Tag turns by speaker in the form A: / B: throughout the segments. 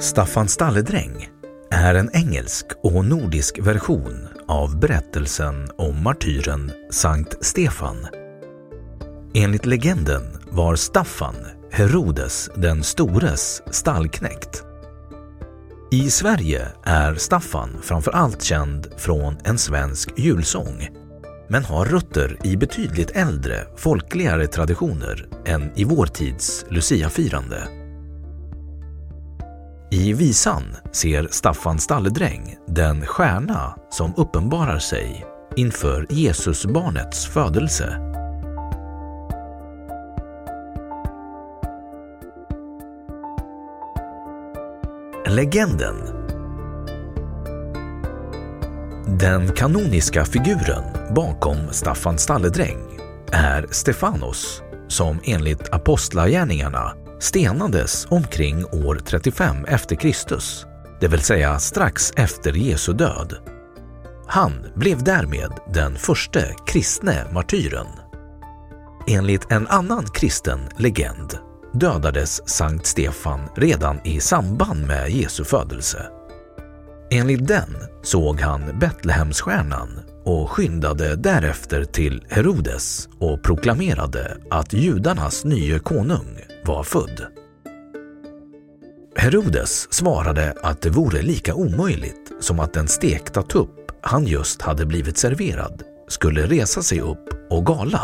A: Staffan Stalledräng är en engelsk och nordisk version av berättelsen om martyren Sankt Stefan. Enligt legenden var Staffan Herodes den stores stallknäckt. I Sverige är Staffan framför allt känd från en svensk julsång men har rötter i betydligt äldre, folkligare traditioner än i vår tids Luciafirande. I visan ser Staffan Stalledräng den stjärna som uppenbarar sig inför Jesusbarnets födelse. Legenden Den kanoniska figuren bakom Staffan Stalledräng är Stefanos som enligt apostlagärningarna stenades omkring år 35 efter Kristus, det vill säga strax efter Jesu död. Han blev därmed den första kristne martyren. Enligt en annan kristen legend dödades Sankt Stefan redan i samband med Jesu födelse. Enligt den såg han Betlehemsstjärnan och skyndade därefter till Herodes och proklamerade att judarnas nye konung var född. Herodes svarade att det vore lika omöjligt som att den stekta tupp han just hade blivit serverad skulle resa sig upp och gala.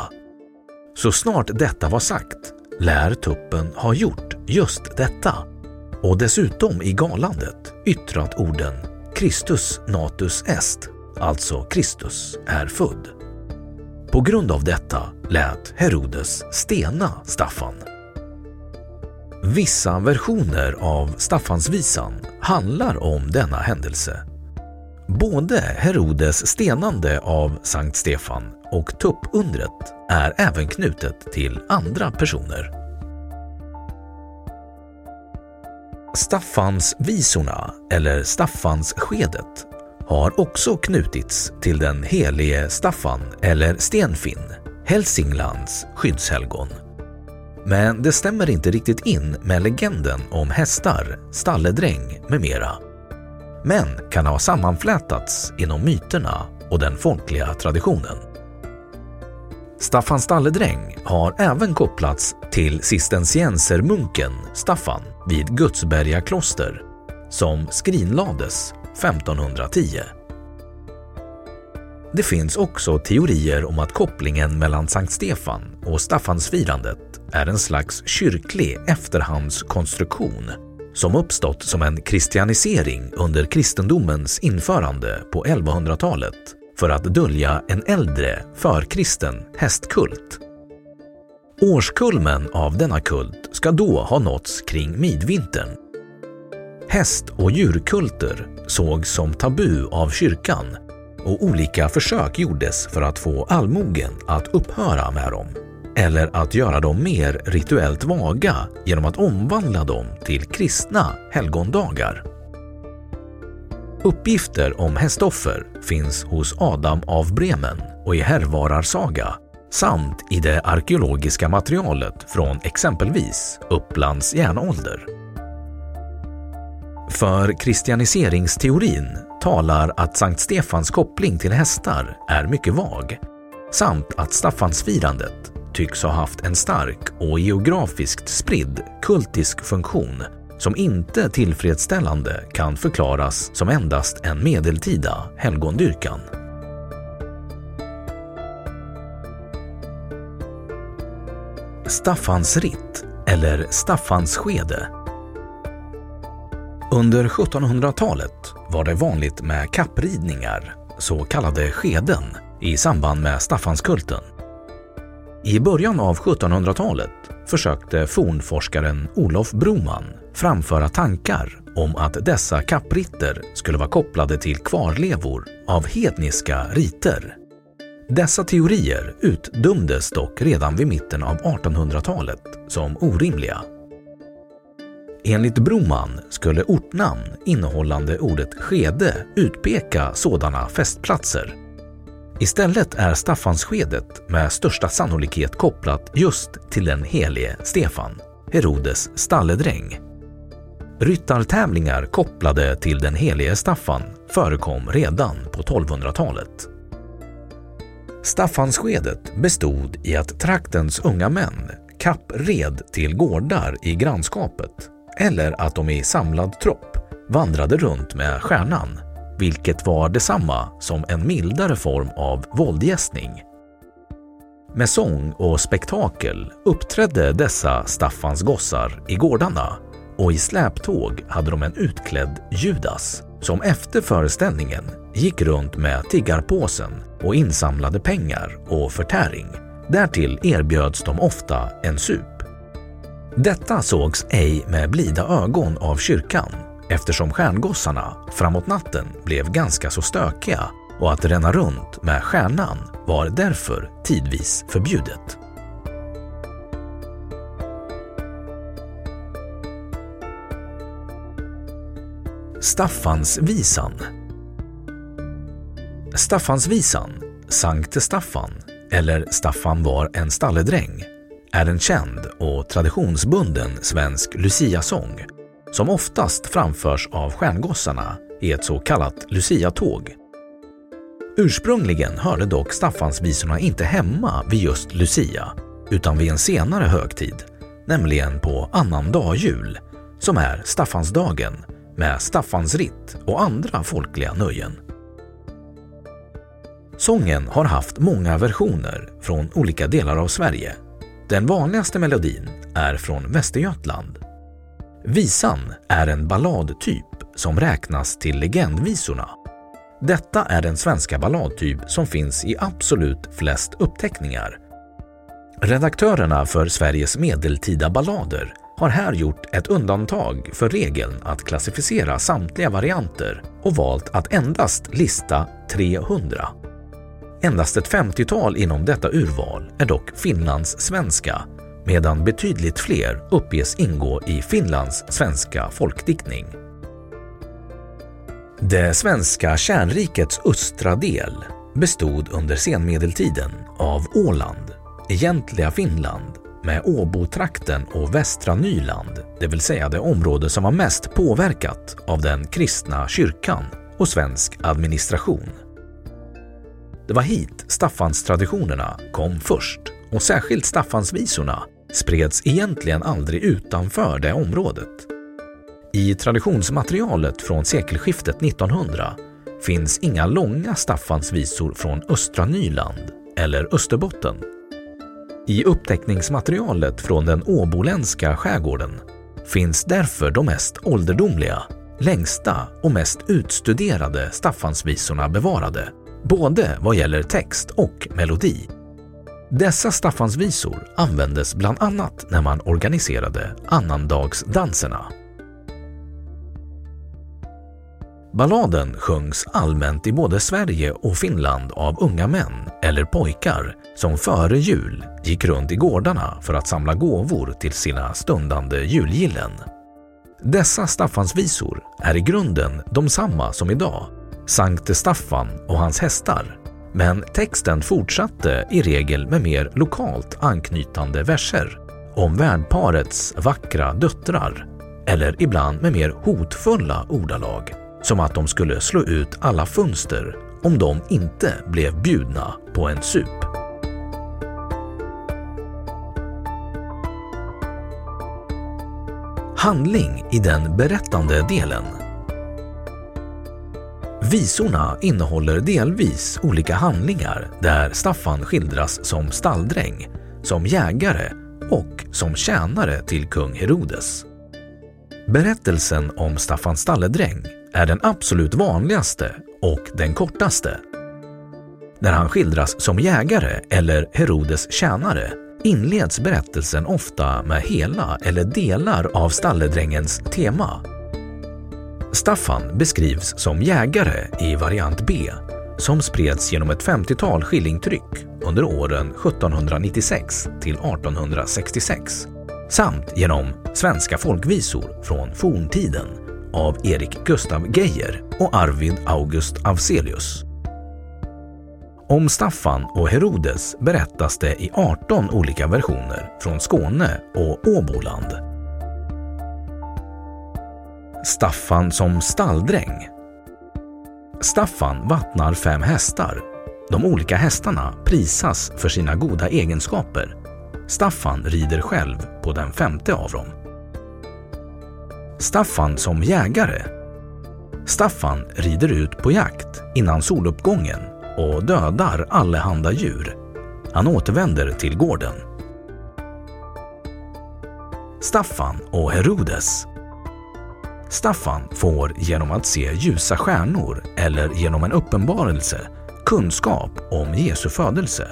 A: Så snart detta var sagt lär tuppen ha gjort just detta och dessutom i galandet yttrat orden Christus natus est, alltså Kristus är född. På grund av detta lät Herodes stena Staffan. Vissa versioner av Staffansvisan handlar om denna händelse. Både Herodes stenande av Sankt Stefan och tuppundret är även knutet till andra personer. Staffansvisorna, eller Staffansskedet, har också knutits till den helige Staffan eller Stenfinn, Hälsinglands skyddshelgon. Men det stämmer inte riktigt in med legenden om hästar, stalledräng med mera. Men kan ha sammanflätats inom myterna och den folkliga traditionen. Staffan Stalledräng har även kopplats till cisterciensermunken Staffan vid Gudsberga kloster som skrinlades 1510. Det finns också teorier om att kopplingen mellan Sankt Stefan och Staffansfirandet är en slags kyrklig efterhandskonstruktion som uppstått som en kristianisering under kristendomens införande på 1100-talet för att dölja en äldre förkristen hästkult. Årskulmen av denna kult ska då ha nåtts kring midvintern. Häst och djurkulter sågs som tabu av kyrkan och olika försök gjordes för att få allmogen att upphöra med dem eller att göra dem mer rituellt vaga genom att omvandla dem till kristna helgondagar. Uppgifter om hästoffer finns hos Adam av Bremen och i Herrvararsaga samt i det arkeologiska materialet från exempelvis Upplands järnålder. För kristianiseringsteorin talar att Sankt Stefans koppling till hästar är mycket vag samt att Staffansfirandet tycks ha haft en stark och geografiskt spridd kultisk funktion som inte tillfredsställande kan förklaras som endast en medeltida helgondyrkan. Staffansritt eller Staffansskede under 1700-talet var det vanligt med kappridningar, så kallade skeden, i samband med Staffanskulten. I början av 1700-talet försökte fornforskaren Olof Broman framföra tankar om att dessa kappritter skulle vara kopplade till kvarlevor av hedniska riter. Dessa teorier utdömdes dock redan vid mitten av 1800-talet som orimliga. Enligt Broman skulle ortnamn innehållande ordet skede utpeka sådana festplatser Istället är Staffansskedet med största sannolikhet kopplat just till den helige Stefan, Herodes stalledräng. Ryttartävlingar kopplade till den helige Staffan förekom redan på 1200-talet. Staffansskedet bestod i att traktens unga män kappred till gårdar i grannskapet eller att de i samlad tropp vandrade runt med stjärnan vilket var detsamma som en mildare form av våldgästning. Med sång och spektakel uppträdde dessa Staffans gossar i gårdarna och i släptåg hade de en utklädd Judas som efter föreställningen gick runt med tiggarpåsen och insamlade pengar och förtäring. Därtill erbjöds de ofta en sup. Detta sågs ej med blida ögon av kyrkan eftersom stjärngossarna framåt natten blev ganska så stökiga och att ränna runt med stjärnan var därför tidvis förbjudet. Staffansvisan Staffansvisan, Sankte Staffan eller Staffan var en stalledräng är en känd och traditionsbunden svensk luciasång som oftast framförs av stjärngossarna i ett så kallat Lucia-tåg. Ursprungligen hörde dock Staffansvisorna inte hemma vid just Lucia utan vid en senare högtid, nämligen på annandag jul, som är Staffansdagen med Staffansritt och andra folkliga nöjen. Sången har haft många versioner från olika delar av Sverige. Den vanligaste melodin är från Västergötland Visan är en balladtyp som räknas till legendvisorna. Detta är den svenska balladtyp som finns i absolut flest uppteckningar. Redaktörerna för Sveriges medeltida ballader har här gjort ett undantag för regeln att klassificera samtliga varianter och valt att endast lista 300. Endast ett 50-tal inom detta urval är dock Finlands svenska medan betydligt fler uppges ingå i Finlands svenska folkdiktning. Det svenska kärnrikets östra del bestod under senmedeltiden av Åland, egentliga Finland med Åbotrakten och västra Nyland, det vill säga det område som var mest påverkat av den kristna kyrkan och svensk administration. Det var hit Staffanstraditionerna kom först och särskilt Staffansvisorna spreds egentligen aldrig utanför det området. I traditionsmaterialet från sekelskiftet 1900 finns inga långa Staffansvisor från östra Nyland eller Österbotten. I upptäckningsmaterialet från den åboländska skärgården finns därför de mest ålderdomliga, längsta och mest utstuderade Staffansvisorna bevarade, både vad gäller text och melodi. Dessa Staffansvisor användes bland annat när man organiserade annandagsdanserna. Balladen sjöngs allmänt i både Sverige och Finland av unga män eller pojkar som före jul gick runt i gårdarna för att samla gåvor till sina stundande julgillen. Dessa Staffansvisor är i grunden de samma som idag, Sankte Staffan och hans hästar, men texten fortsatte i regel med mer lokalt anknytande verser om värdparets vackra döttrar eller ibland med mer hotfulla ordalag som att de skulle slå ut alla fönster om de inte blev bjudna på en sup. Handling i den berättande delen. Visorna innehåller delvis olika handlingar där Staffan skildras som stalldräng, som jägare och som tjänare till kung Herodes. Berättelsen om Staffan stalledräng är den absolut vanligaste och den kortaste. När han skildras som jägare eller Herodes tjänare inleds berättelsen ofta med hela eller delar av stalledrängens tema. Staffan beskrivs som jägare i variant B som spreds genom ett 50-tal skillingtryck under åren 1796 till 1866 samt genom Svenska folkvisor från forntiden av Erik Gustav Geijer och Arvid August Afzelius. Om Staffan och Herodes berättas det i 18 olika versioner från Skåne och Åboland. Staffan som stalldräng Staffan vattnar fem hästar. De olika hästarna prisas för sina goda egenskaper. Staffan rider själv på den femte av dem. Staffan som jägare. Staffan rider ut på jakt innan soluppgången och dödar allehanda djur. Han återvänder till gården. Staffan och Herodes. Staffan får genom att se ljusa stjärnor eller genom en uppenbarelse kunskap om Jesu födelse.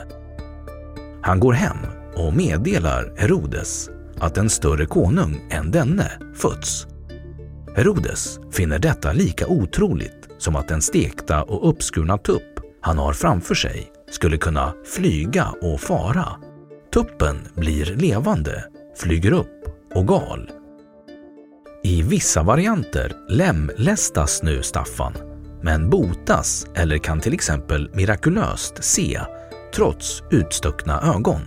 A: Han går hem och meddelar Herodes att en större konung än denne fötts. Herodes finner detta lika otroligt som att den stekta och uppskurna tupp han har framför sig skulle kunna flyga och fara. Tuppen blir levande, flyger upp och gal. I vissa varianter lemlästas nu Staffan, men botas eller kan till exempel mirakulöst se trots utstuckna ögon.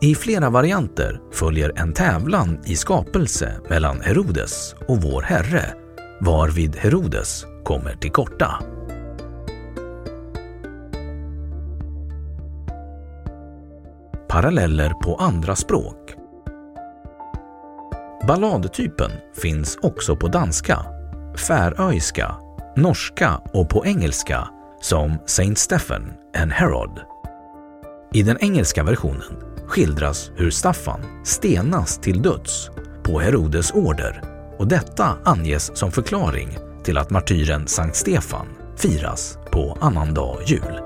A: I flera varianter följer en tävlan i skapelse mellan Herodes och vår Herre, varvid Herodes kommer till korta. Paralleller på andra språk Balladtypen finns också på danska, färöiska, norska och på engelska som Saint Stephen and Herod. I den engelska versionen skildras hur Staffan stenas till döds på Herodes order och detta anges som förklaring till att martyren Sankt Stefan firas på annandag jul.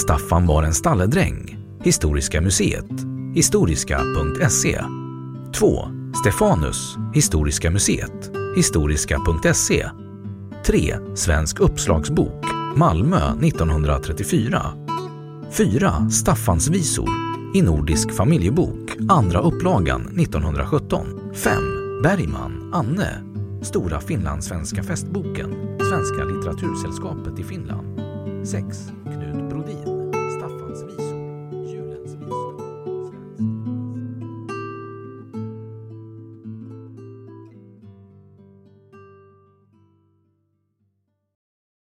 A: Staffan var en stalledräng. Historiska museet. Historiska.se 2. Stefanus. Historiska museet. Historiska.se 3. Svensk uppslagsbok. Malmö 1934. 4. Staffans visor. I Nordisk familjebok. Andra upplagan 1917. 5. Bergman, Anne. Stora finlandssvenska festboken. Svenska litteratursällskapet i Finland. 6. Knut